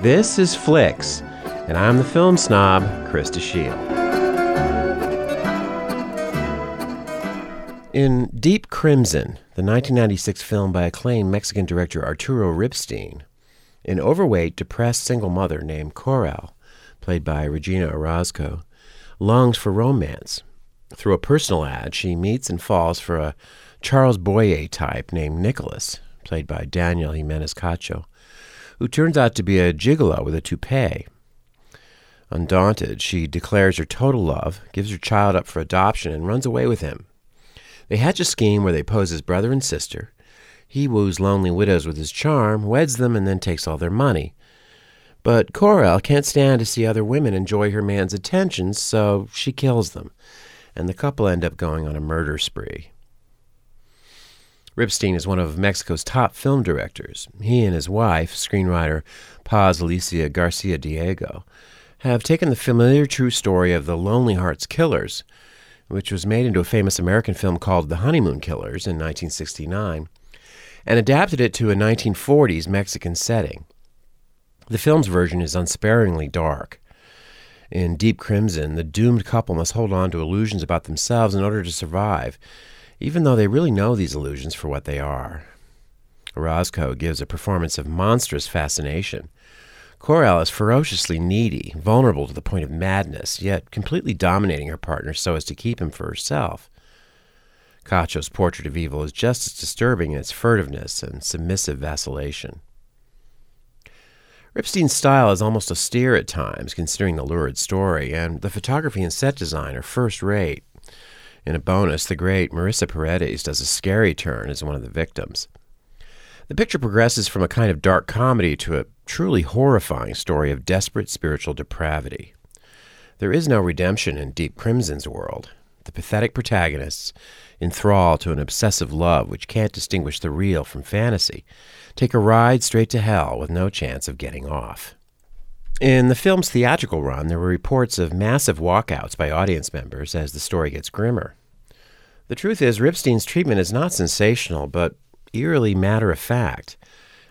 This is Flicks, and I'm the film snob, Krista Shield. In Deep Crimson, the 1996 film by acclaimed Mexican director Arturo Ripstein, an overweight, depressed single mother named Coral, played by Regina Orozco, longs for romance. Through a personal ad, she meets and falls for a Charles Boyer type named Nicholas, played by Daniel Jimenez Cacho, who turns out to be a gigolo with a toupee. Undaunted, she declares her total love, gives her child up for adoption, and runs away with him. They hatch a scheme where they pose as brother and sister. He woos lonely widows with his charm, weds them, and then takes all their money. But Coral can't stand to see other women enjoy her man's attentions, so she kills them, and the couple end up going on a murder spree. Ripstein is one of Mexico's top film directors. He and his wife, screenwriter Paz Alicia Garcia Diego, have taken the familiar true story of the Lonely Hearts Killers, which was made into a famous American film called The Honeymoon Killers in 1969, and adapted it to a 1940s Mexican setting. The film's version is unsparingly dark. In Deep Crimson, the doomed couple must hold on to illusions about themselves in order to survive, even though they really know these illusions for what they are. Orozco gives a performance of monstrous fascination. Coral is ferociously needy, vulnerable to the point of madness, yet completely dominating her partner so as to keep him for herself. Cacho's portrait of evil is just as disturbing in its furtiveness and submissive vacillation. Ripstein's style is almost austere at times, considering the lurid story, and the photography and set design are first rate. In a bonus, the great Marisa Paredes does a scary turn as one of the victims. The picture progresses from a kind of dark comedy to a truly horrifying story of desperate spiritual depravity. There is no redemption in Deep Crimson's world. The pathetic protagonists, enthralled to an obsessive love which can't distinguish the real from fantasy, take a ride straight to hell with no chance of getting off. In the film's theatrical run, there were reports of massive walkouts by audience members as the story gets grimmer. The truth is, Ripstein's treatment is not sensational, but eerily matter of fact.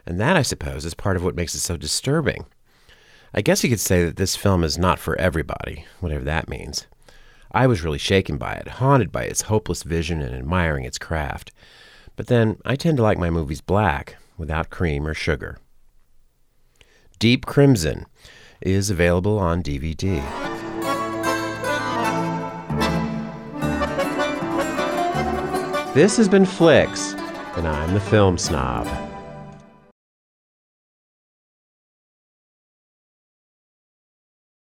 And that, I suppose, is part of what makes it so disturbing. I guess you could say that this film is not for everybody, whatever that means. I was really shaken by it, haunted by its hopeless vision and admiring its craft. But then, I tend to like my movies black, without cream or sugar. Deep Crimson is available on DVD. This has been Flicks, and I'm the film snob.